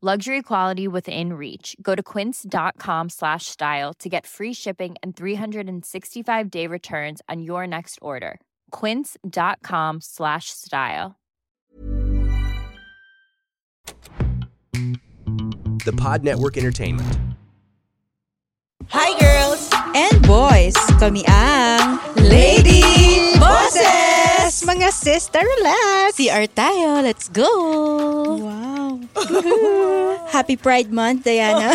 Luxury quality within reach. Go to quince.com slash style to get free shipping and 365 day returns on your next order. Quince.com slash style. The Pod Network Entertainment. Hi girls and boys! Kami ang Lady Bosses! Mga sister lads! CR tayo, let's go! Wow. Happy Pride Month, Diana.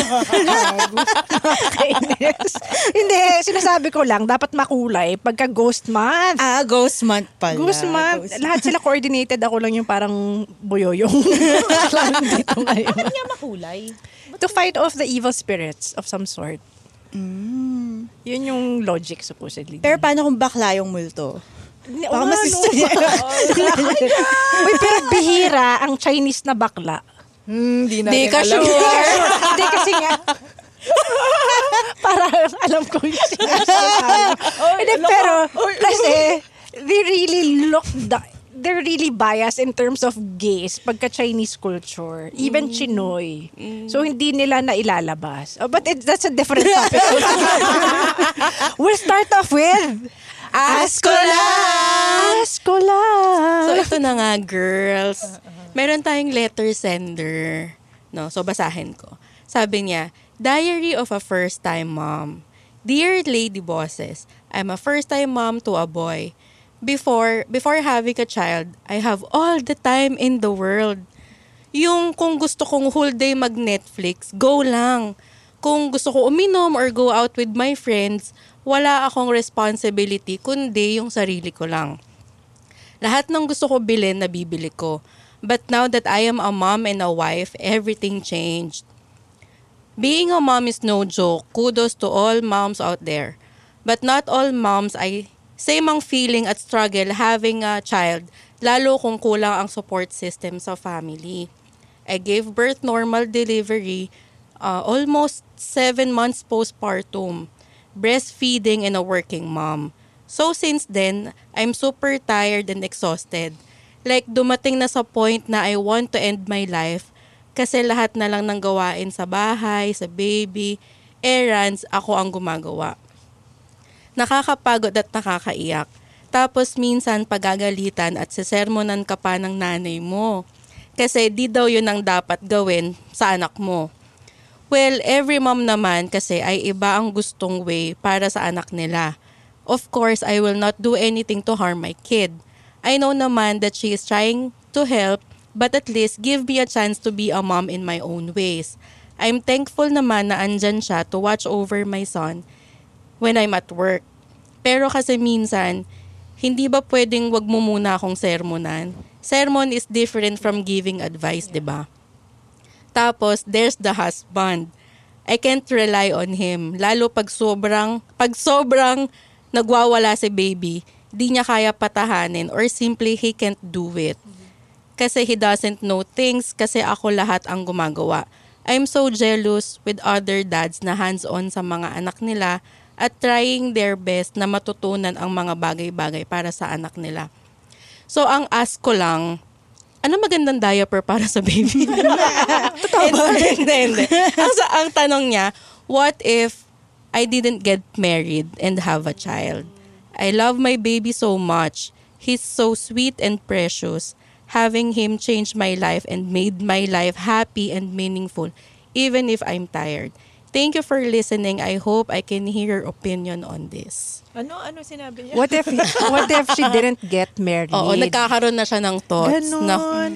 Kainis. Hindi, sinasabi ko lang, dapat makulay pagka ghost month. ah, Ghost Month pala. Ghost month. Ghost Lahat sila coordinated. Ako lang yung parang buyoyong. lang dito ngayon. Kanya makulay. to fight off the evil spirits of some sort. Yun yung logic supposedly. Pero paano kung bakla yung multo? Baka niya. Uy, pero bihira ang Chinese na bakla. Hindi Hindi ka sure. Hindi kasi nga. para alam ko yung sinasabi. Hindi, pero kasi they really look da- they're really biased in terms of gays pagka Chinese culture. Even Chinoy. So, hindi nila na ilalabas. Oh, but it, that's a different topic. we'll start off with Ask ko lang! Ask ko lang! So ito na nga, girls. Meron tayong letter sender. No, so basahin ko. Sabi niya, Diary of a First-Time Mom. Dear Lady Bosses, I'm a first-time mom to a boy. Before, before having a child, I have all the time in the world. Yung kung gusto kong whole day mag-Netflix, go lang. Kung gusto ko uminom or go out with my friends, wala akong responsibility kundi yung sarili ko lang. Lahat ng gusto ko bilhin, nabibili ko. But now that I am a mom and a wife, everything changed. Being a mom is no joke. Kudos to all moms out there. But not all moms ay same ang feeling at struggle having a child, lalo kung kulang ang support system sa family. I gave birth normal delivery, uh, almost seven months postpartum, breastfeeding and a working mom. So since then, I'm super tired and exhausted. Like dumating na sa point na I want to end my life kasi lahat na lang ng gawain sa bahay, sa baby, errands, ako ang gumagawa. Nakakapagod at nakakaiyak. Tapos minsan pagagalitan at sesermonan ka pa ng nanay mo. Kasi di daw yun ang dapat gawin sa anak mo. Well, every mom naman kasi ay iba ang gustong way para sa anak nila. Of course, I will not do anything to harm my kid. I know naman that she is trying to help, but at least give me a chance to be a mom in my own ways. I'm thankful naman na andyan siya to watch over my son when I'm at work. Pero kasi minsan, hindi ba pwedeng wag mo muna akong sermonan? Sermon is different from giving advice, di ba? Tapos, there's the husband. I can't rely on him. Lalo pag sobrang, pag sobrang nagwawala si baby, di niya kaya patahanin or simply he can't do it. Kasi he doesn't know things kasi ako lahat ang gumagawa. I'm so jealous with other dads na hands-on sa mga anak nila at trying their best na matutunan ang mga bagay-bagay para sa anak nila. So, ang ask ko lang, ano magandang diaper para sa baby? Totoo ba? hindi, hindi. Ang, sa- ang tanong niya, what if I didn't get married and have a child? I love my baby so much. He's so sweet and precious. Having him changed my life and made my life happy and meaningful, even if I'm tired. Thank you for listening. I hope I can hear your opinion on this. Ano, ano sinabi niya? What if what if she didn't get married? Oo, nagkakaroon na siya ng thoughts na Ganon.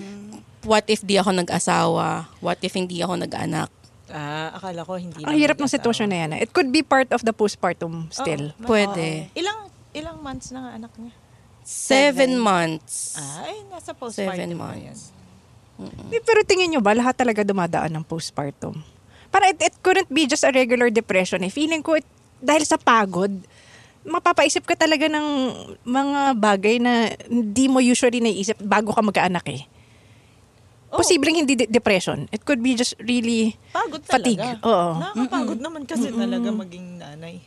what if di ako nag-asawa? What if hindi ako nag-anak? Ah, akala ko hindi Ang hirap ng sitwasyon na yan. It could be part of the postpartum still. Pwede. Ilang ilang months na nga anak niya? Seven months. Ah, ay, nasa postpartum Seven yan. months. Eh, Pero tingin nyo ba, lahat talaga dumadaan ng postpartum? Para it, it couldn't be just a regular depression. Eh. Feeling ko, it, dahil sa pagod, mapapaisip ka talaga ng mga bagay na hindi mo usually naiisip bago ka magkaanak eh. Posibleng hindi de- depression. It could be just really Pagod talaga. fatigue. Oo. Nakakapagod naman kasi talaga maging nanay.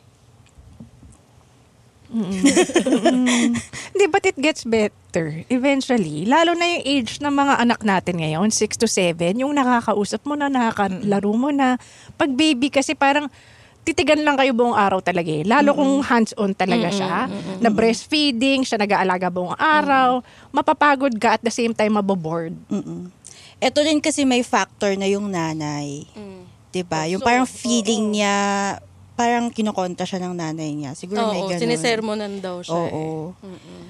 Hindi, but it gets better eventually. Lalo na yung age ng mga anak natin ngayon, 6 to 7, yung nakakausap mo na, nakakalaro mo na. Pag baby kasi parang titigan lang kayo buong araw talaga eh. Lalo kung hands-on talaga siya. Na breastfeeding, siya nag-aalaga buong araw. Mapapagod ka at the same time maboboard. Mm-mm. Ito rin kasi may factor na yung nanay. 'Di ba? Yung parang feeling niya parang kinokonta siya ng nanay niya. Siguro may Oo, ganun. sinisermonan daw siya. Oo. eh.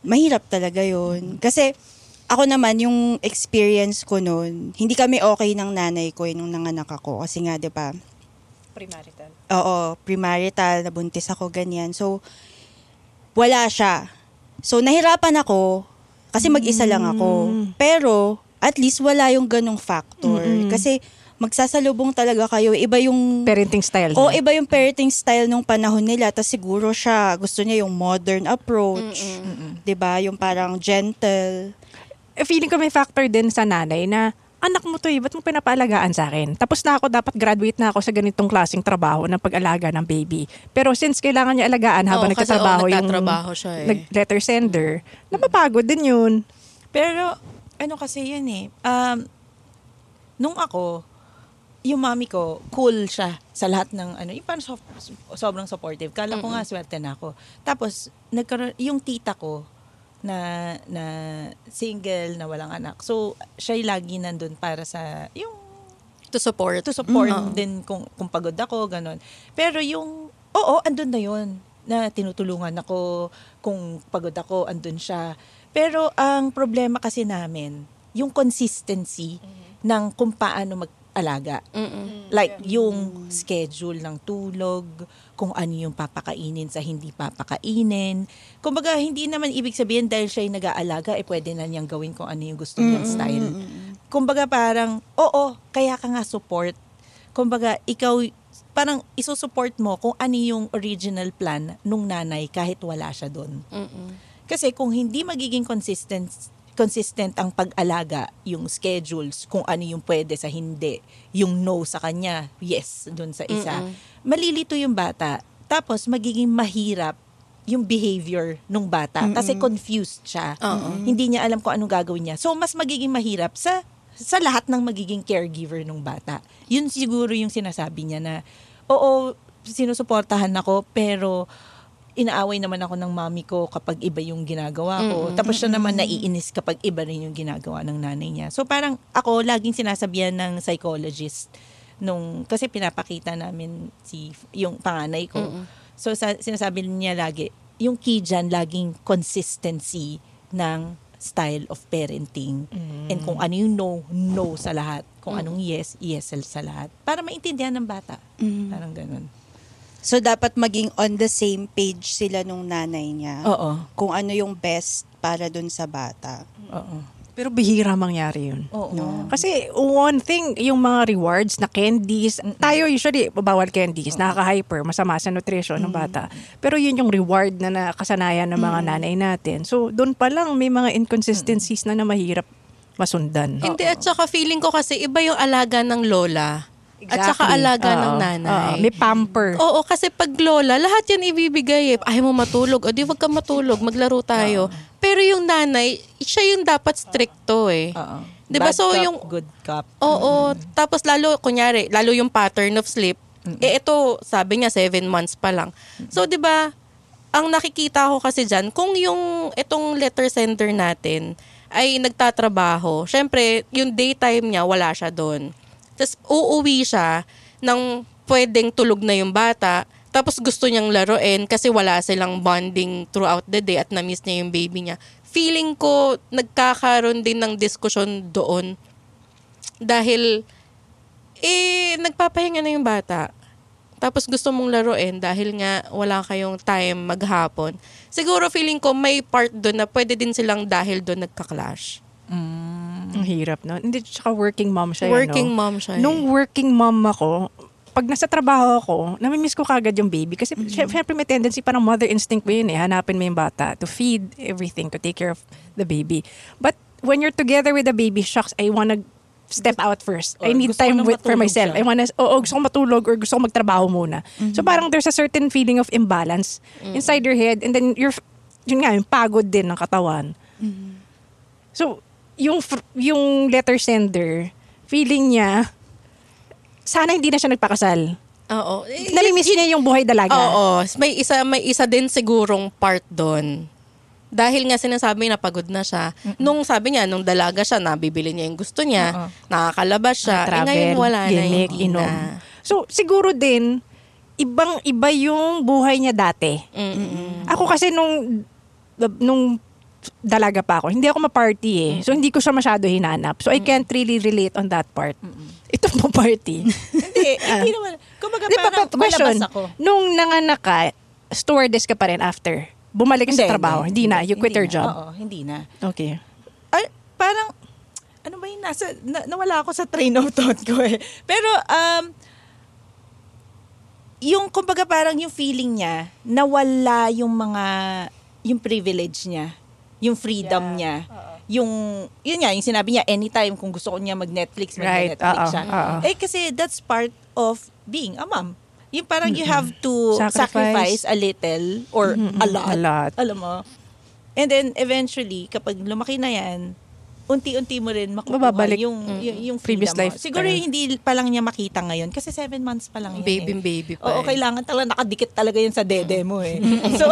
Mahirap talaga yun. Kasi ako naman, yung experience ko noon, hindi kami okay ng nanay ko eh, nung nanganak ako. Kasi nga, di ba, Primarital. Oo, primarital, nabuntis ako, ganyan. So, wala siya. So, nahirapan ako kasi mag-isa lang ako. Pero, at least wala yung ganong factor. Kasi, magsasalubong talaga kayo. Iba yung... Parenting style. O, iba yung parenting style nung panahon nila. Tapos siguro siya, gusto niya yung modern approach. 'Di ba Yung parang gentle. Feeling ko may factor din sa nanay na anak mo to eh, ba't mo pinapaalagaan sa akin? Tapos na ako, dapat graduate na ako sa ganitong klaseng trabaho ng pag-alaga ng baby. Pero since kailangan niya alagaan habang Oo, kasi, nagtatrabaho oo, yung siya eh. nag- letter sender, napapagod din yun. Pero, ano kasi yan eh. Um, nung ako, yung mami ko, cool siya sa lahat ng ano, yung parang so- sobrang supportive. Kala ko nga swerte na ako. Tapos, nagkaroon, yung tita ko, na na single na walang anak. So siya lagi nandun para sa yung To support. to support Mm. din kung, kung pagod ako, ganun. Pero yung, oo, andun na yun. Na tinutulungan ako, kung pagod ako, andun siya. Pero ang problema kasi namin, yung consistency ng kung paano mag-alaga. Like, yung schedule ng tulog, kung ano yung papakainin sa hindi papakainin. Kumbaga, hindi naman ibig sabihin dahil siya yung nag-aalaga, eh pwede na niyang gawin kung ano yung gusto niyang style. Kumbaga parang, oo, kaya ka nga support. Kumbaga, ikaw, parang isusupport mo kung ano yung original plan nung nanay kahit wala siya doon. Kasi kung hindi magiging consistent consistent ang pag-alaga, yung schedules, kung ano yung pwede sa hindi, yung no sa kanya, yes, dun sa isa. Malilito yung bata. Tapos magiging mahirap yung behavior nung bata kasi confused siya. Hindi niya alam kung anong gagawin niya. So mas magiging mahirap sa sa lahat ng magiging caregiver nung bata. Yun siguro yung sinasabi niya na oo, sinusuportahan ako pero inaaway naman ako ng mami ko kapag iba yung ginagawa ko. Tapos siya naman naiinis kapag iba rin yung ginagawa ng nanay niya. So parang ako, laging sinasabihan ng psychologist nung, kasi pinapakita namin si, yung panganay ko. So sa, sinasabi niya lagi, yung key dyan, laging consistency ng style of parenting. And kung ano yung no, no sa lahat. Kung anong yes, yes sa lahat. Para maintindihan ng bata. Parang ganun. So, dapat maging on the same page sila nung nanay niya. Oo. Kung ano yung best para dun sa bata. Oo. Pero bihira mangyari yun. Oo. Kasi one thing, yung mga rewards na candies, tayo usually bawal candies, nakaka-hyper, masama sa nutrition ng bata. Pero yun yung reward na nakasanayan ng mga nanay natin. So doon pa lang may mga inconsistencies na na mahirap masundan. Hindi, at saka feeling ko kasi iba yung alaga ng lola. At saka Exactly. alaga ng Oo. nanay. Oo, may pamper. Oo, kasi pag lola, lahat yan ibibigay eh. Ayaw mo matulog. O di wag ka matulog, maglaro tayo. Pero yung nanay, siya yung dapat stricto eh. Oo. Di ba? Bad So, cop, yung- good cop. Oo. Tapos lalo, kunyari, lalo yung pattern of sleep. Eh ito, sabi niya, seven months pa lang. So, di ba, ang nakikita ko kasi dyan, kung yung itong letter sender natin ay nagtatrabaho, syempre, yung daytime niya, wala siya doon. Tapos, uuwi siya ng pwedeng tulog na yung bata, tapos gusto niyang laruin kasi wala silang bonding throughout the day at na-miss niya yung baby niya. Feeling ko, nagkakaroon din ng diskusyon doon dahil, eh, nagpapahinga na yung bata. Tapos gusto mong laruin dahil nga wala kayong time maghapon. Siguro feeling ko may part doon na pwede din silang dahil doon nagka-clash. Ang hirap, no? Hindi, tsaka working mom siya. eh, Working no? mom siya. eh. Nung working mom ako, pag nasa trabaho ako, namimiss ko kagad yung baby. Kasi Mm-hmm. syempre may tendency, parang mother instinct mo yun eh. Hanapin mo yung bata to feed everything, to take care of the baby. But when you're together with the baby, shucks, I wanna step out first. I Or need gusto ko time with, for myself. siya. I wanna, oo, gusto ko matulog or gusto ko magtrabaho muna. Mm-hmm. So parang there's a certain feeling of imbalance inside your head and then you're, yun nga, yung pagod din ng katawan. So, yung yung letter sender, feeling niya, sana hindi na siya nagpakasal. Oo. Eh, Namimiss niya yung buhay dalaga. Oo. May isa, may isa din sigurong part doon. Dahil nga sinasabi na pagod na siya. Nung sabi niya, nung dalaga siya, nabibili niya yung gusto niya, nakakalabas siya. Eh, Travel, ngayon wala na, gimmick, hindi inom. na. So, siguro din, ibang iba yung buhay niya dati. Ako kasi nung nung dalaga pa ako, hindi ako ma-party eh. So, hindi ko siya masyado hinanap. So, I can't really relate on that part. Ito po party. Hindi, hindi naman. Kumbaga Di parang pa- question, ako. nung nanganak ka, stewardess ka pa rin after? Bumalik ka sa trabaho? Hindi, na, you quit hindi your job? Oo, hindi na. Okay. Ay, parang, ano ba yung nasa, na, nawala ako sa train of thought ko eh. Pero, um, yung, kumbaga parang yung feeling niya, nawala yung mga, yung privilege niya, yung freedom niya. Yung, yun nga, yung sinabi niya, anytime kung gusto ko niya mag-Netflix, Right, mag-Netflix oo, siya. oo. Eh, kasi that's part of being a mom. Yung parang you have to Sacrifice. sacrifice, a little or a lot. a lot. Alam mo? And then eventually, kapag lumaki na yan, unti-unti mo rin makukuha Mababalik. yung, yung, yung Previous mo. life Siguro hindi pa lang niya makita ngayon kasi seven months pa lang yan Baby, eh. baby pa Oo, eh. kailangan talaga nakadikit talaga yun sa dede mo eh. so,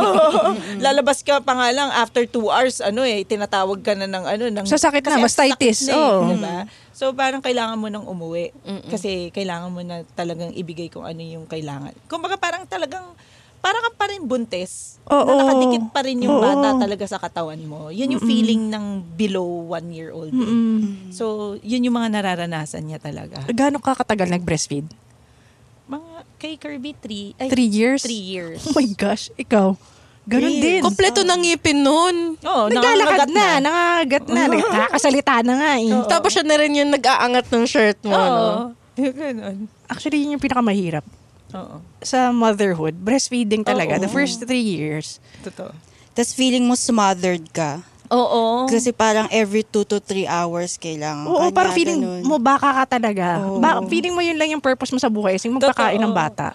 lalabas ka pa nga lang after two hours, ano eh, tinatawag ka na ng ano. Ng, Sasakit na, kasi ang mastitis. sakit na eh, Oo. diba? So, parang kailangan mo nang umuwi. Kasi kailangan mo na talagang ibigay kung ano yung kailangan. Kumbaga parang talagang, parang ka pa rin buntis. Oo. na nakadikit pa rin yung Oo. bata talaga sa katawan mo. Yun yung feeling ng below one year old. eh. So, yun yung mga nararanasan niya talaga. Gaano ka katagal nag-breastfeed? Mga kay Kirby, three, ay, Three years? Three years. Oh my gosh, ikaw. Ganon Three. din. Kompleto ng ngipin nun. Oo, Naglalakad nangangagat na, nangagat na, nakakasalita na nga eh. Tapos siya na rin yung nag-aangat ng shirt mo. Oo. no? Yung ganun. Actually, yun yung pinakamahirap. Oo. Sa motherhood, breastfeeding talaga, Oo. the first three years. Totoo. Tapos feeling mo smothered ka. Oo. Kasi parang every two to three hours kailangan Oo, ka parang feeling ganun. mo baka ka talaga. Oo. Ba- feeling mo yun lang yung purpose mo sa buhay, yung magpakain ng bata.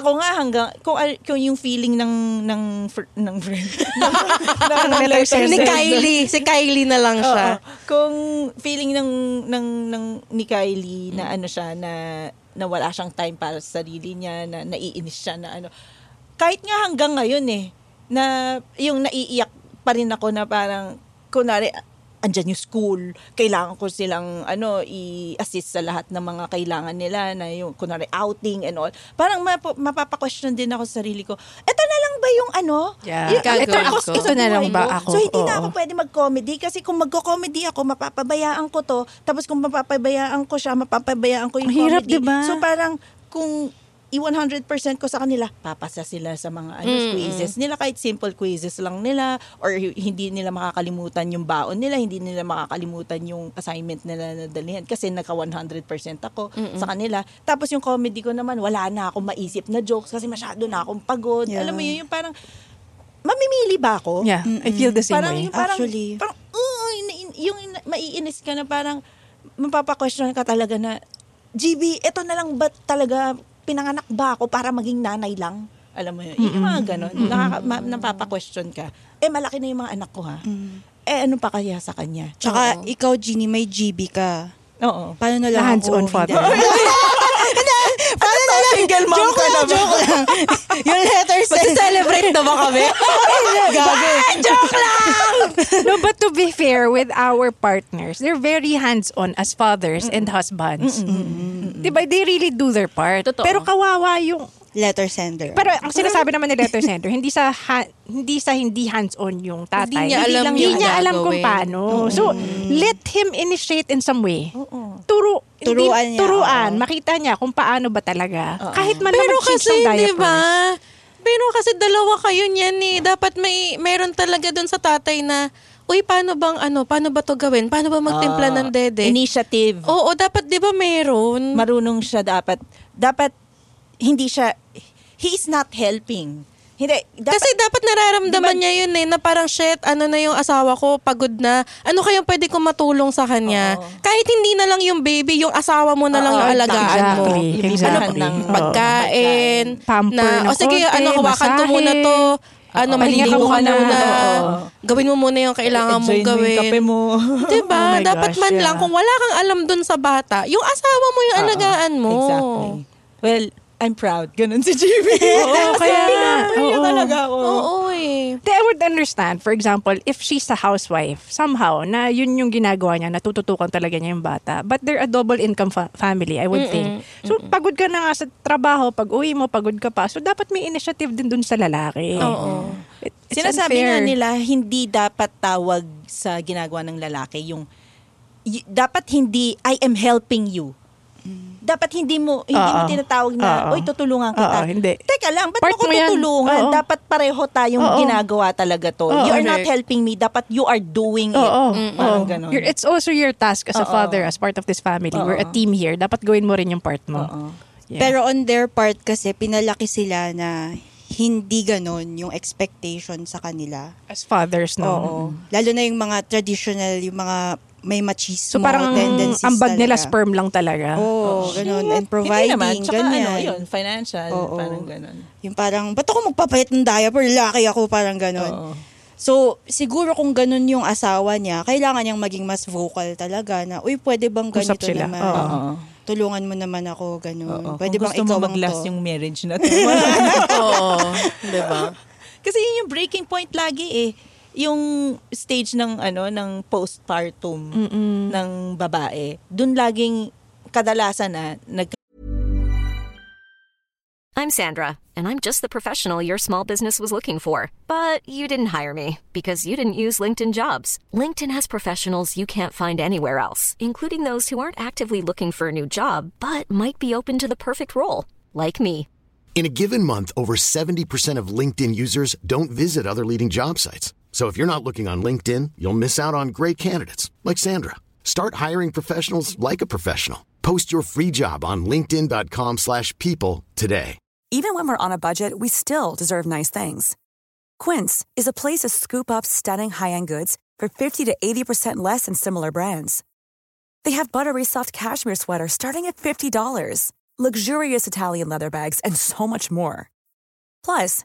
Ako nga hanggang kung kung yung feeling ng ng fr- ng friend ng, ng, Ng letter. Ni Kylie. Si Kylie na lang siya. Oo. Kung feeling ng ng ng ni Kylie na ano siya na na wala siyang time para sa sarili niya, na naiinis siya na ano. Kahit nga hanggang ngayon eh na yung naiiyak pa rin ako na parang kunwari andyan yung school, kailangan ko silang ano i-assist sa lahat ng mga kailangan nila na yung kunwari outing and all. Parang map- mapapa-question din ako sa sarili ko. Eto na lang ba yung ano? Yeah. Yung- ito ko. ako Ito na lang ba ko. ako? So hindi na Oo. ako pwede mag-comedy kasi kung magko-comedy ako, mapapabayaan ko to. Tapos kung mapapabayaan ko siya, mapapabayaan ko yung Ang hirap, comedy. diba? So parang kung i-100% ko sa kanila, papasa sila sa mga ano, quizzes nila. Kahit simple quizzes lang nila or hindi nila makakalimutan yung baon nila, hindi nila makakalimutan yung assignment nila na dalihan kasi naka 100% ako sa kanila. Tapos yung comedy ko naman, wala na akong maisip na jokes kasi masyado na akong pagod. Yeah. Alam mo yun, yung parang, mamimili ba ako? Yeah, I feel the same parang, way. Yung parang, Actually. parang, uh, yung, yung maiinis ka na parang, mapapa-question ka talaga na, GB, ito na lang ba talaga pinanganak ba ako para maging nanay lang? Alam mo yun, yung mga ganon, nakaka, ma, napapa-question ka. Eh, malaki na yung mga anak ko ha. Eh, ano pa kaya sa kanya? Tsaka Oo. ikaw, Ginny, may GB ka. Oo. Paano na lang Hands-on father. Paano na lang? Single mom joke ka lang, na ba? joke lang. yung letter send. Mag-celebrate na ba kami? Gago. Joke lang! no, but to be fair with our partners, they're very hands-on as fathers and husbands. Diba? They really do their part. Totoo. Pero kawawa yung Letter sender. Pero ang sinasabi naman ni letter sender, hindi sa ha- hindi sa hindi hands-on yung tatay. Hindi niya alam hindi niya alam kung paano. So, let him initiate in some way. Turo, Turuan hindi, niya, Turuan. oo. Makita niya kung paano ba talaga. Kahit man Pero naman change kasi, di ba? Pero kasi dalawa kayo niyan eh. Dapat may meron talaga doon sa tatay na, uy, paano bang ano, paano ba to gawin? Paano ba magtimpla ng dede? Initiative. Oo, dapat di ba meron? Marunong siya dapat. Dapat, hindi siya, he is not helping. Hindi. Dapat, Kasi dapat nararamdaman Diba- niya yun eh, na parang shit, ano na yung asawa ko, pagod na. Ano kayang pwede kong matulong sa kanya? Oo. Kahit hindi na lang yung baby, yung asawa mo na lang Oo, yung alagaan mo. exactly, Ibisahan exactly. ng Oo. Pagkain. Pamper na, na o sige, konti, ano, hawakan ko muna to. Ano, Oo. maliligo ka muna. muna. Gawin mo muna yung kailangan mong enjoy mo yung gawin. kape mo. Diba? Oh Dapat gosh, man yeah. lang, kung wala kang alam dun sa bata, yung asawa mo yung alagaan mo. Exactly. Well, I'm proud. Ganun si JB. Oo, kaya. Pinapaya Oo. talaga ako. Oo eh. They I would understand, for example, if she's a housewife, somehow, na yun yung ginagawa niya, natututukan talaga niya yung bata. But they're a double income fa- family, I would think. So, pagod ka na nga sa trabaho, pag uwi mo, pagod ka pa. So, dapat may initiative din dun sa lalaki. Oo. It- it's Sinasabi unfair. nga nila, hindi dapat tawag sa ginagawa ng lalaki yung, y- dapat hindi, I am helping you. Dapat hindi mo hindi mo Oo. tinatawag na, oy, tutulungan kita. Oo, hindi. Teka lang, ba't Part mo ko mo yan. tutulungan? Oo. Dapat pareho tayong Oo. ginagawa talaga to. Oo, you are not helping me, dapat you are doing it. Oo. Parang oo. ganon. You're- it's also your task as a Oo. father, as part of this family. We're a team here. Dapat gawin mo rin yung part mo. Yeah. Pero on their part kasi, pinalaki sila na hindi ganon yung expectation sa kanila. as fathers, no? Oo. Lalo na yung mga traditional, yung mga may machismo So, parang tendencies ambag nila talaga. sperm lang talaga. Oo, ganon. And Hindi providing, naman. Tsaka ganyan. ano, yun, financial, Oo. parang ganon. Yung parang, ba't ako magpapayat ng diaper? Laki ako, parang ganon. Oo. So, siguro kung ganun yung asawa niya, kailangan niyang maging mas vocal talaga na, uy, pwede bang Usap ganito sila. naman? Oo. Tulungan mo naman ako, ganun. Oo. Pwede Kung bang gusto ikaw mo ang mag-last to? yung marriage na to. Oo. Diba? Kasi yun yung breaking point lagi eh. Yung stage ng ano ng postpartum ng babae. Doon laging kadalasan na nag I'm Sandra, and I'm just the professional your small business was looking for. But you didn't hire me because you didn't use LinkedIn jobs. LinkedIn has professionals you can't find anywhere else, including those who aren't actively looking for a new job but might be open to the perfect role, like me. In a given month, over 70% of LinkedIn users don't visit other leading job sites. So if you're not looking on LinkedIn, you'll miss out on great candidates like Sandra. Start hiring professionals like a professional. Post your free job on linkedin.com/people today. Even when we're on a budget, we still deserve nice things. Quince is a place to scoop up stunning high-end goods for 50 to 80% less than similar brands. They have buttery soft cashmere sweaters starting at $50, luxurious Italian leather bags, and so much more. Plus,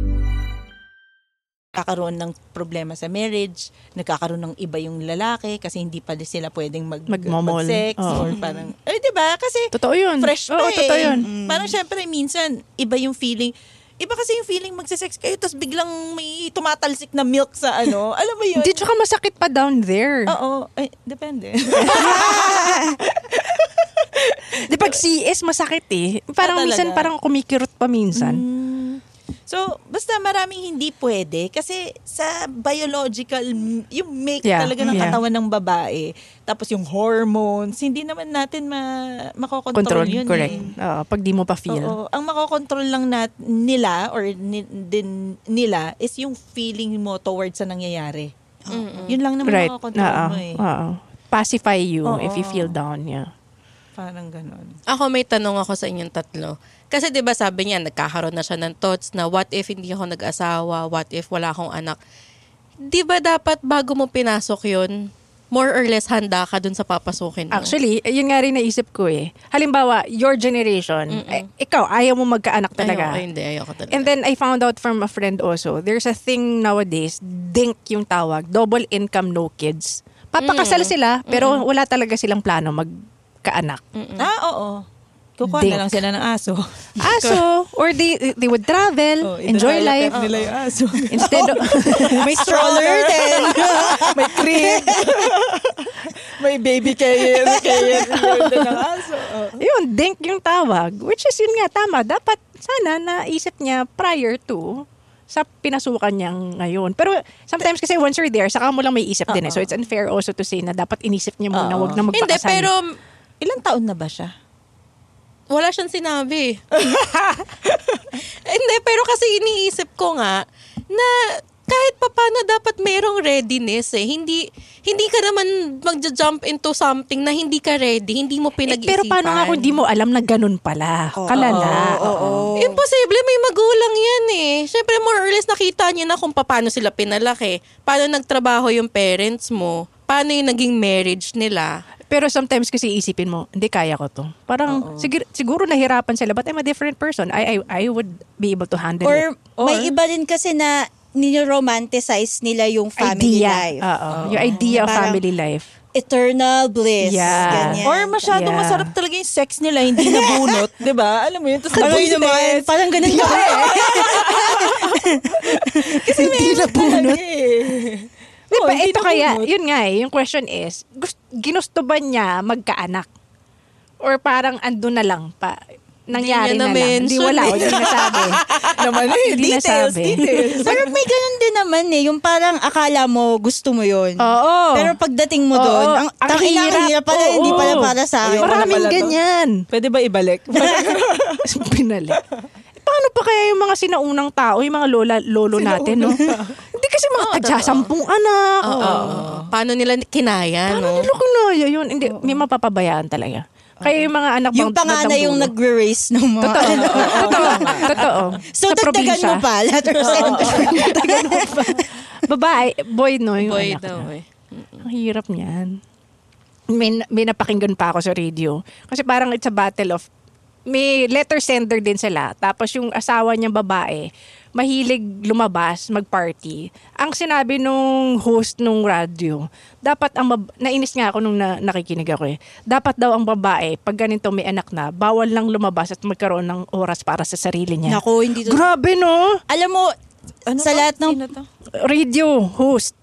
Kakaroon ng problema sa marriage, nagkakaroon ng iba yung lalaki kasi hindi pa sila pwedeng mag, mag-sex Oo. or parang, eh di ba? Kasi Totoo yun. fresh pa Oo, eh. totoo yun. Parang syempre minsan, iba yung feeling, iba kasi yung feeling magse-sex kayo tapos biglang may tumatalsik na milk sa ano. Alam mo yun? Hindi, tsaka masakit pa down there. Oo. Eh, depende. Di pag CS, masakit eh. Parang Ah, minsan, parang kumikirot pa minsan. So, basta maraming hindi pwede kasi sa biological, yung make Yeah, talaga ng yeah. katawan ng babae, tapos yung hormones, hindi naman natin ma makokontrol Control, yun correct. eh. Oo, pag di mo pa feel. Oo. Ang makokontrol lang nat nila or ni, din nila is yung feeling mo towards sa nangyayari. Yun lang naman Right. makokontrol Oo, mo eh. oo. Pacify you Oo. if you feel down, yeah. Parang ganun. Ako may tanong ako sa inyong tatlo. Kasi 'di ba sabi niya nagkakaroon na siya ng thoughts na what if hindi ako nag-asawa, what if wala akong anak. 'Di ba dapat bago mo pinasok 'yun, more or less handa ka dun sa papasukin mo? Actually, yun nga rin naisip ko eh. Halimbawa, your generation, eh, ikaw, ayaw mo magkaanak talaga. Ayoko, hindi, ayoko talaga. And then I found out from a friend also, there's a thing nowadays, DINK yung tawag, double income, no kids. Papakasal sila, pero wala talaga silang plano magkaanak. Ah, oo. Kukuha Dink. na lang sila ng aso. Aso, or they they would travel, Oh, enjoy life. nila yung aso. Instead of, May stroller din. May crib. May baby carrier. Carrier din ng aso. Oh. yun, dink yung tawag. Which is yun nga, tama. Dapat sana naisip niya prior to sa pinasukan niya ngayon. Pero sometimes kasi once you're there, saka mo lang may isip din eh. So it's unfair also to say na dapat inisip niya muna, Oo. wag na Hindi, magpakasal. pero Ilang taon na ba siya? wala siyang sinabi. Hindi, pero kasi iniisip ko nga na kahit papano dapat merong readiness eh. Hindi hindi ka naman magja-jump into something na hindi ka ready, hindi mo Eh, pinag-isipan. pero paano nga kung di mo alam na ganun pala? Kalala. Imposible, may magulang yan eh. Siyempre, more or less nakita niyo na kung paano sila pinalaki. Paano nagtrabaho yung parents mo. Paano yung naging marriage nila. Pero sometimes kasi isipin mo, hindi kaya ko to. Parang siguro, siguro nahirapan sila but I'm a different person. I I I would be able to handle Or, it. may iba rin kasi na niromanticize nila yung family idea. life. Oo. Yung idea of Parang- family life. Eternal bliss. Yeah. Ganyan. Or masyadong Yeah. masarap talaga yung sex nila, hindi nabunot. di ba? Alam mo yun? Tapos Parang nabunot. naman, parang ganun ka eh. Kasi hindi nabunot. Di Oo, ba, hindi ito kaya, yun nga eh, yung question is, gust, ginusto ba niya magkaanak? Or parang ando na lang pa, nangyari niya na, lang. Hindi wala, eh. hindi nasabi. naman eh, Hindi details, nasabi. details. Pero may ganun din naman eh, yung parang akala mo gusto mo yun. Oo. Pero pagdating mo Oo, doon, ang, ang hirap, hirap. pala, Oo. hindi pala para sa akin. Na Maraming ganyan. Pwede ba ibalik? Pinali. Paano pa kaya yung mga sinaunang tao, yung mga lola, lolo natin, no? Hindi kasi mga tagsasampung anak. Oo. Paano nila kinaya, Paano no? nila kinaya yun? Hindi, may mapapabayaan talaga. Kaya yung mga anak Yung bang- panganay yung dulo. nag-raise ng mga... Totoo. Totoo. Totoo. So, Sa dagdagan mo pa, letter center. Babae, boy no, yung Boy anak daw eh. Ang hirap niyan. May, may napakinggan pa ako sa radio. Kasi parang it's a battle of may letter sender din sila. Tapos yung asawa niyang babae, mahilig lumabas, mag-party. Ang sinabi nung host nung radio, dapat ang bab- nainis nga ako nung na- nakikinig ako eh. Dapat daw ang babae, pag ganito may anak na, bawal lang lumabas at magkaroon ng oras para sa sarili niya. Nako, hindi to... Grabe no? Alam mo, Ano sa to? lahat ng... Sino to? Radio host.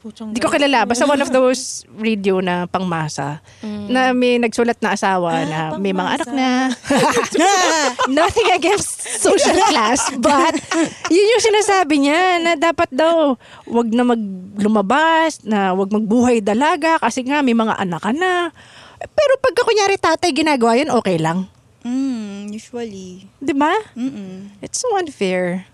Hindi ko kilala. Basta one of those radio na pangmasa. Na may nagsulat na asawa na may mga anak na. Nothing against social class. But yun yung sinasabi niya na dapat daw wag na maglumabas, na wag magbuhay dalaga kasi nga may mga anak ka na. Pero pagka kunyari tatay ginagawa yun, okay lang. Mm, usually. Di ba? It's so unfair.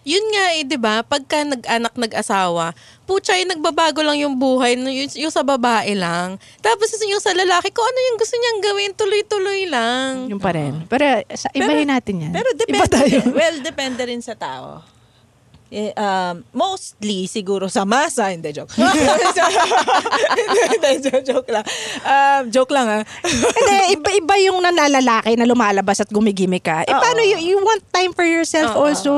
Yun nga eh, di ba? Pagka nag-anak, nag-asawa, putya, eh, nagbabago lang yung buhay, yung, yung sa babae lang. Tapos yung sa lalaki, kung ano yung gusto niyang gawin, tuloy-tuloy lang. Yung pa rin. Pero sa, ibahin natin yan. Pero Iba depende. tayo. well, depende rin sa tao. Eh, um, mostly siguro sa masa, hindi joke. hindi, hindi, joke, joke lang. Um, joke lang ah. Hindi, iba-iba yung nanalalaki na lumalabas at gumigimik ka. Eh, paano you, you want time for yourself Oo, also?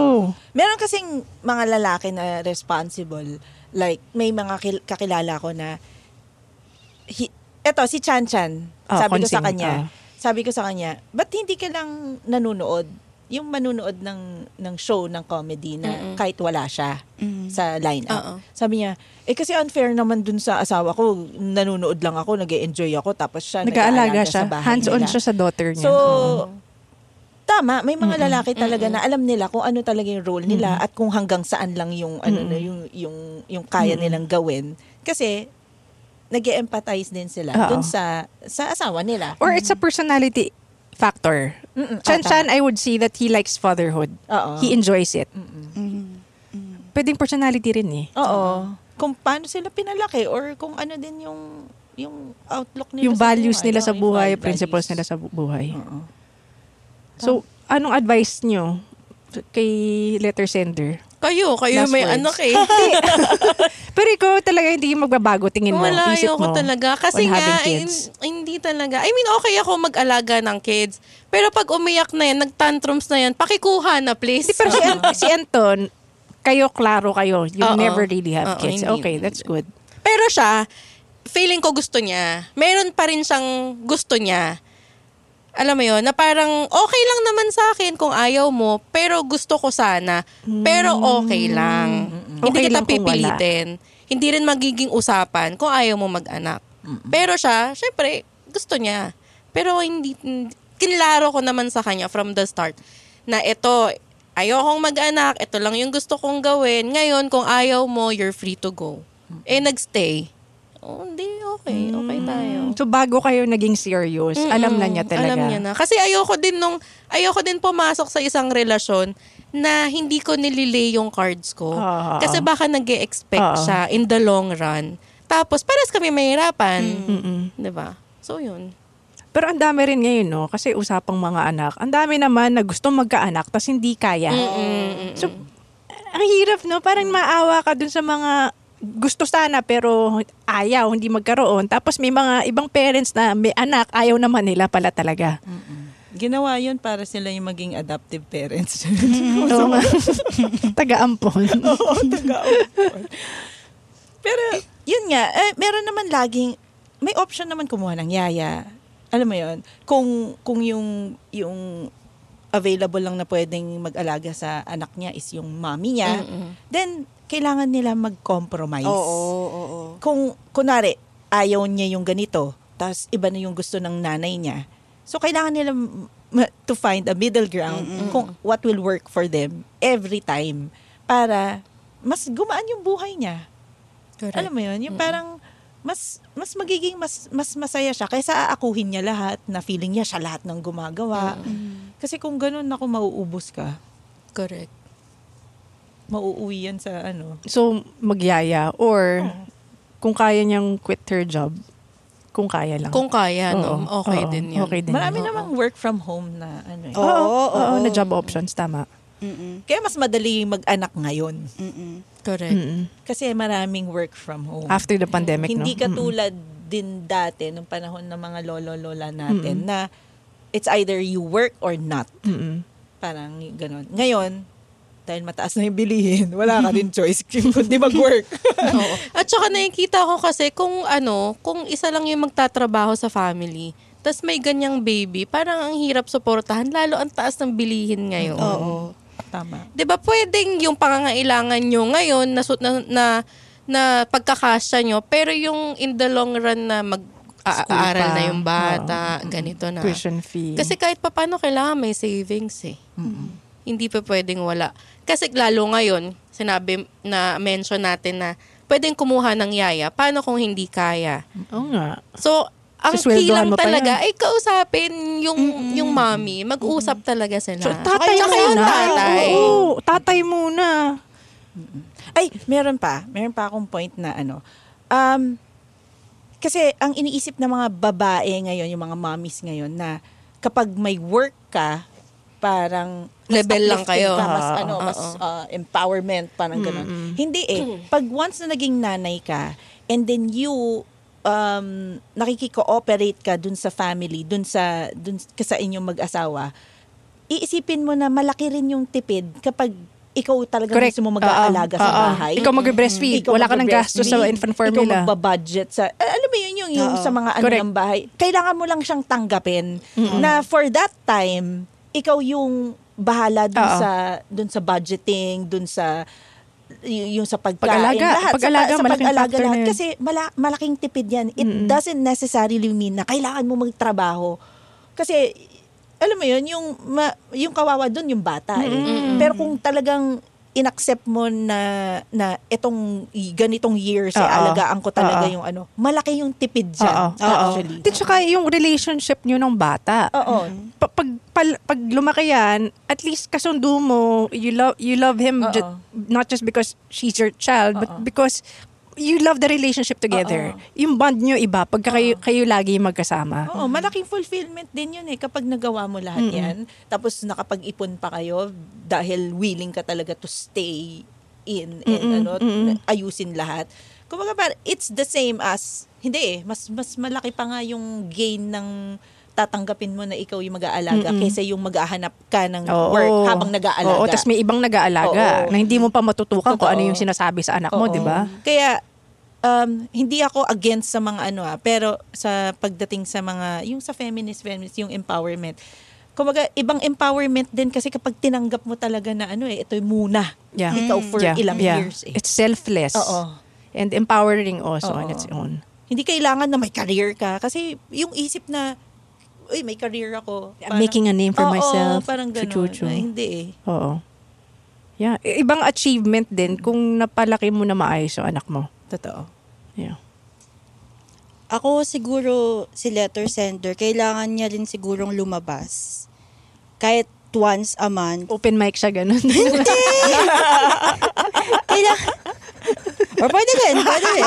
Meron kasing mga lalaki na responsible. Like, may mga kil- kakilala ko na, eto, si Chan Chan. Ah, sabi ko sa consing, kanya, ah. sabi ko sa kanya, ba't hindi ka lang nanonood? yung manunood ng ng show ng comedy na Mm-mm. kahit wala siya Mm. sa lineup. Sabi niya, eh kasi unfair naman dun sa asawa ko, nanonood lang ako, nag enjoy ako, tapos siya Nag-aalaga siya. sa bahay Hands-on nila. siya sa daughter niya. So, Oo. Tama, may mga lalaki talaga na alam nila kung ano talaga yung role nila at kung hanggang saan lang yung ano na yung yung yung kaya nilang gawin kasi nag empathize din sila Oo. dun sa sa asawa nila. Or it's a personality factor. Mm-mm. Chan Ah, Chan, I would say that he likes fatherhood. Oo. He enjoys it. Mm. Pwedeng personality rin eh. Oo. Kung paano sila pinalaki or kung ano din yung yung outlook nila Yung sa values buhay, nila sa Yung buhay, values. principles nila sa bu- buhay. Oo. So, anong advice nyo kay letter sender? Kayo, kayo Last may words. anak eh. Pero ikaw talaga hindi magbabago tingin mo, Wala, isip ayoko mo. talaga. Kasi on nga, having kids. hindi talaga. I mean, okay ako mag-alaga ng kids. Pero pag umiyak na yan, nag-tantrums na yan, pakikuha na, please. Hindi, pero si, An- si Anton, kayo klaro kayo. You Oo. never really have Oo, kids. hindi. Okay, that's good. Pero siya, feeling ko gusto niya. Meron pa rin siyang gusto niya. Alam mo yon na parang okay lang naman sa akin kung ayaw mo, pero gusto ko sana. Pero okay lang. Hindi Okay kita lang kung wala. pipilitin. Hindi rin magiging usapan kung ayaw mo mag-anak. Pero siya, syempre, gusto niya. Pero hindi, hindi- kinlaro ko naman sa kanya from the start na ito, ayokong mag-anak, ito lang yung gusto kong gawin. Ngayon, kung ayaw mo, you're free to go. Eh, nagstay. Oh, hindi, okay. Okay tayo. So, bago kayo naging serious, alam na niya Mm-mm, talaga. Alam niya na. Kasi ayoko din nung, ayoko din pumasok sa isang relasyon na hindi ko nililay yung cards ko. Oo. Kasi baka nag expect Oo. siya in the long run. Tapos, pares kami mahirapan. Mm-mm. 'Di ba? So, yun. Pero ang dami rin ngayon, no? Kasi usapang mga anak. Ang dami naman na gusto magkaanak tapos hindi kaya. So, ang hirap, no? Parang maawa ka dun sa mga gusto sana pero ayaw, hindi magkaroon. Tapos may mga ibang parents na may anak, ayaw naman nila pala talaga. Ginawa yun para sila yung maging adoptive parents. Oo nga. Taga-ampon. Oo, taga-ampon. Pero, yun nga, eh, meron naman laging, may option naman kumuha ng yaya. Alam mo yun, kung, kung yung, yung available lang na pwedeng mag-alaga sa anak niya is yung mommy niya, then, kailangan nila mag-compromise. Oo, oo, oo. Kung, kunwari, ayaw niya yung ganito, tapos iba na yung gusto ng nanay niya. So, kailangan nila to find a middle ground kung what will work for them every time para mas gumaan yung buhay niya. Correct. Alam mo yun? Yung parang mas mas magiging mas mas masaya siya kaysa aakuhin niya lahat na feeling niya siya lahat ng gumagawa. Kasi kung ganun ako mauubos ka, Correct. Mauuwi yan sa ano. So, magyaya. Or, kung kaya niyang quit her job, kung kaya lang. Kung kaya, no? Oo, Okay oo, din yun. Okay din. Marami yun. namang work from home na ano eh. Oo, Oo, oo, oo. na job options, tama. Mm-mm. Kaya mas madali mag-anak ngayon. Mm-mm. Correct. Mm-mm. Kasi maraming work from home. After the pandemic, Hindi no? katulad din dati nung panahon ng mga lolo-lola natin na it's either you work or not. Mm-mm. Parang ganun. Ngayon, dahil mataas na yung bilihin, wala ka din choice kundi mag-work. Oo. At saka nakikita ko kasi kung ano, kung isa lang yung magtatrabaho sa family, tas may ganyang baby, parang ang hirap suportahan, lalo ang taas ng bilihin ngayon. Oo. Tama. 'Di ba pwedeng yung pangangailangan nyo ngayon na, na, na, na pagkakasya nyo, pero yung in the long run na mag aaral na yung bata, ganito na. Tuition fee. Kasi kahit papano kailangan may savings eh. Hindi pa pwedeng wala. Kasi lalo ngayon, sinabi na mention natin na pwedeng kumuha ng yaya. Paano kung hindi kaya? Oo nga. So, ang mo pa talaga ay kausapin yung yung mommy. Mag-usap talaga sila. So, tatay Tsaka muna. yung tatay. Oo, tatay muna. Ay, meron pa. Meron pa akong point na ano. Um, kasi ang iniisip ng mga babae ngayon, yung mga mommies ngayon, na kapag may work ka, parang Level lang kayo. Ka, mas, ano, oo. mas uh, empowerment, parang ganun. Hindi eh. Pag once na naging nanay ka, and then you um, nakikikooperate ka dun sa family, dun sa, dun ka sa inyong mag-asawa, iisipin mo na malaki rin yung tipid kapag ikaw talaga Correct. mismo mag-aalaga sa Oo, oo. bahay. Ikaw mag-breastfeed. Ikaw Wala ka ng gastos sa infant formula. Ikaw magbabudget sa, eh, alam mo yun, yung, yung Oo. sa mga ano ng bahay. Kailangan mo lang siyang tanggapin na for that time, ikaw yung bahala dun Oo. sa dun sa budgeting, dun sa y- yung sa pagkain, Pag-alaga. lahat Pag-alaga, sa, sa malaking pag-alaga factor na lahat yun. kasi mala- malaking tipid 'yan. It Mm-mm. doesn't necessarily mean na kailangan mo magtrabaho. Kasi alam mo 'yun, yung ma- yung kawawa doon yung bata eh. Mm-mm. Pero kung talagang inaccept mo na na itong ganitong years eh, Oo. alagaan ko talaga Oo. yung ano, malaki yung tipid diyan. Oo. actually. At saka yung relationship nyo ng bata. Oo. Pa- pag, pal- pag lumaki yan, at least kasundo mo, you love you love him Oo. ju- not just because she's your child, but Oo. because you love the relationship together. Yung bond nyo iba pag kayo, kayo lagi magkasama. Oo, malaking fulfillment din yun eh kapag nagawa mo lahat Mm-mm. yan. Tapos nakapag-ipon pa kayo dahil willing ka talaga to stay in and Mm-mm, ano, mm-mm. ayusin lahat. Kumbaga it's the same as, hindi eh, mas, mas malaki pa nga yung gain ng tatanggapin mo na ikaw yung mag-aalaga Mm-mm. kaysa yung maghahanap ka ng Oo. work habang nag-aalaga. Oo, tapos may ibang nag-aalaga Oo. na hindi mo pa matutukan kung Totoo. ano yung sinasabi sa anak mo, Oo. di ba? Kaya um, hindi ako against sa mga ano ah, pero sa pagdating sa mga yung sa feminist feminist yung empowerment. Kumbaga ibang empowerment din kasi kapag tinanggap mo talaga na ano eh ito muna. Yeah. Ikaw for Yeah, ilang yeah. years eh. It's selfless. Oo. And empowering also on Oo. its own. Hindi kailangan na may career ka kasi yung isip na uy, may career ako. I'm making a name for Oo, myself. parang ganun. Chuchuchu. Na, hindi eh. Oo. Yeah. Ibang achievement din kung napalaki mo na maayos yung anak mo. Totoo. Yeah. Ako siguro si letter sender, kailangan niya rin sigurong lumabas. Kahit once a month. Open mic siya, ganun. Kailangan... Or pwede rin, pwede rin.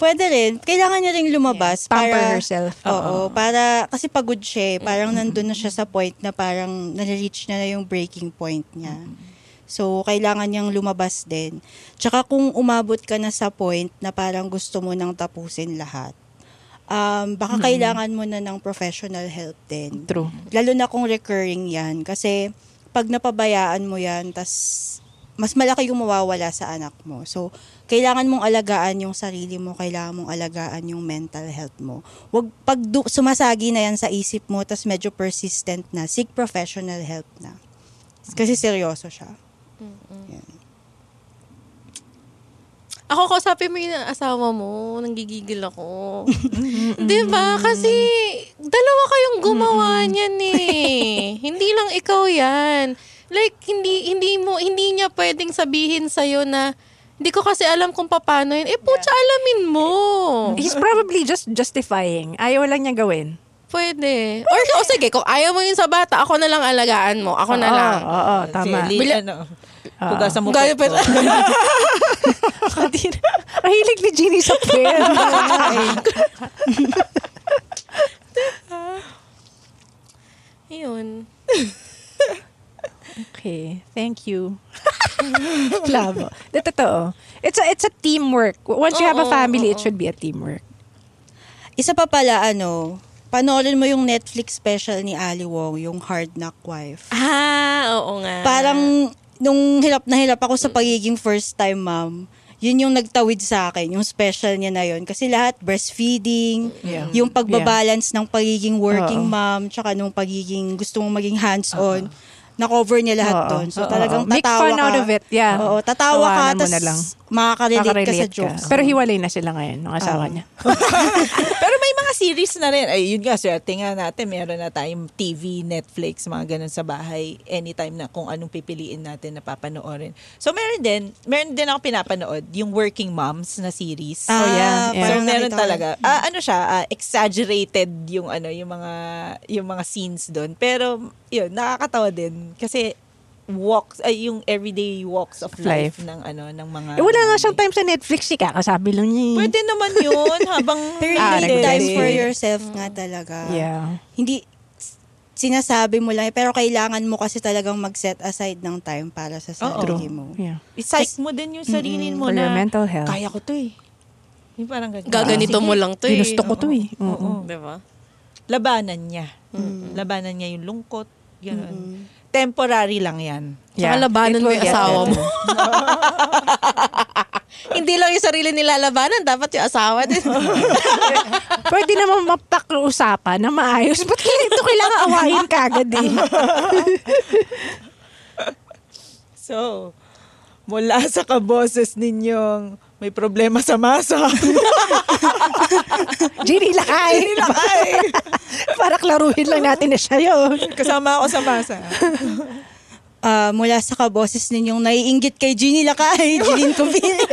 pwede rin. Kailangan niya rin lumabas. Pamper para, herself. Oo, para, kasi pagod siya eh. Parang nandun na siya sa point na parang nare-reach na na yung breaking point niya. So, kailangan niyang lumabas din. Tsaka kung umabot ka na sa point na parang gusto mo nang tapusin lahat, um, baka kailangan mo na ng professional help din. True. Lalo na kung recurring yan. Kasi pag napabayaan mo yan, tas mas malaki yung mawawala sa anak mo. So, kailangan mong alagaan yung sarili mo, kailangan mong alagaan yung mental health mo. Wag pag du- sumasagi na yan sa isip mo, tas medyo persistent na, seek professional help na. Kasi seryoso siya. Ako, kausapin mo yung asawa mo, nanggigigil ako. Di ba? Kasi, dalawa kayong gumawa niyan eh. hindi lang ikaw yan. Like, hindi, hindi mo, hindi niya pwedeng sabihin sa'yo na, hindi ko kasi alam kung paano yun. Eh, putya, alamin mo. He's probably just justifying. Ayaw lang niya gawin. Pwede. Or, o sige, kung ayaw mo yun sa bata, ako na lang alagaan mo. Ako na Oo, lang. Oo, tama. Sige, li- Bila- ano, Ah. hugasan mo Gaya po. pa- Mahilig ni Jeannie sa pen. Yun. okay, thank you. Klabo. Totoo. It's a, it's a teamwork. Once you have a family, it should be a teamwork. Isa pa pala, ano, panoorin mo yung Netflix special ni Ali Wong, yung Hard Knock Wife. Ah, oo nga. Parang nung hirap na hirap ako sa pagiging first time mom, yun yung nagtawid sa akin, yung special niya na yun. Kasi lahat, breastfeeding, Yeah. yung pagbabalance ng pagiging working Oo. mom, tsaka nung pagiging gusto mong maging hands-on, na-cover niya lahat Oo. doon. So Oo. talagang Make tatawa fun ka. out of it, yeah. Oo, tatawa ka, Tawanan mo tas na lang. Makaka-relate, ka sa jokes. Pero hiwalay na sila ngayon, ng asawa Oo. niya. Pero may mga series na rin. Ay, yun nga, swerte nga natin. Meron na tayong TV, Netflix, mga ganun sa bahay. Anytime na kung anong pipiliin natin na papanoorin. So, meron din. Meron din ako pinapanood. Yung Working Moms na series. Ah, Oh, yeah, yeah. So, meron talaga. Ah, ano siya, ah, exaggerated yung ano, yung mga yung mga scenes doon. Pero yun, nakakatawa din kasi walks ay yung everyday walks of life, Life. ng ano ng mga Eh, wala nga siyang time sa Netflix, eh, kakasabi lang niya. eh. Pwede naman yun habang Ah, time for yourself nga talaga. Yeah. Hindi, sinasabi mo lang, pero kailangan mo kasi talagang mag-set aside ng time para sa sarili mo. Yeah. I-psych mo din yung sarili mo For your na mental health. kaya ko to eh. Yung parang ganun. Gaganito Sige. mo lang to eh. Ginusto ko to eh. Oo. Oo. Diba? Labanan niya. Labanan niya yung lungkot. Ganun. Temporary lang yan. Saka labanan mo yung asawa mo. Hindi lang yung sarili nilalabanan, dapat yung asawa din. Pwede naman mapag-usapan na maayos. Ba't kaya ito kailangan awayin kagad eh? So, mula sa kaboses ninyong may problema sa masa. Ginny Lakay. Ginny Lakay. Para klaruhin lang natin na siya yun. Kasama ako sa masa. Ah, mula sa kaboses ninyong naiinggit kay Ginny Lakay, Jeline Covillas.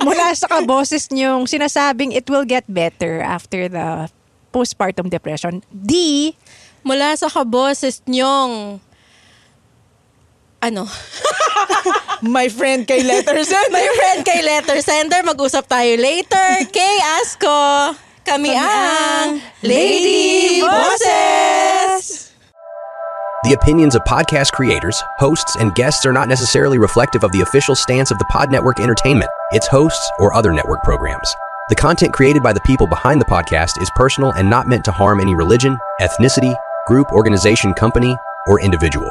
Mula sa kaboses niyong sinasabing it will get better after the postpartum depression. D, Mula sa kaboses nyong ano? My friend kay letter sender. My friend kay letter sender, mag-usap tayo later. Kay Asko, kami, ang Lady Bosses! The opinions of podcast creators, hosts, and guests are not necessarily reflective of the official stance of the Pod Network Entertainment, its hosts, or other network programs. The content created by the people behind the podcast is personal and not meant to harm any religion, ethnicity, group, organization, company, or individual.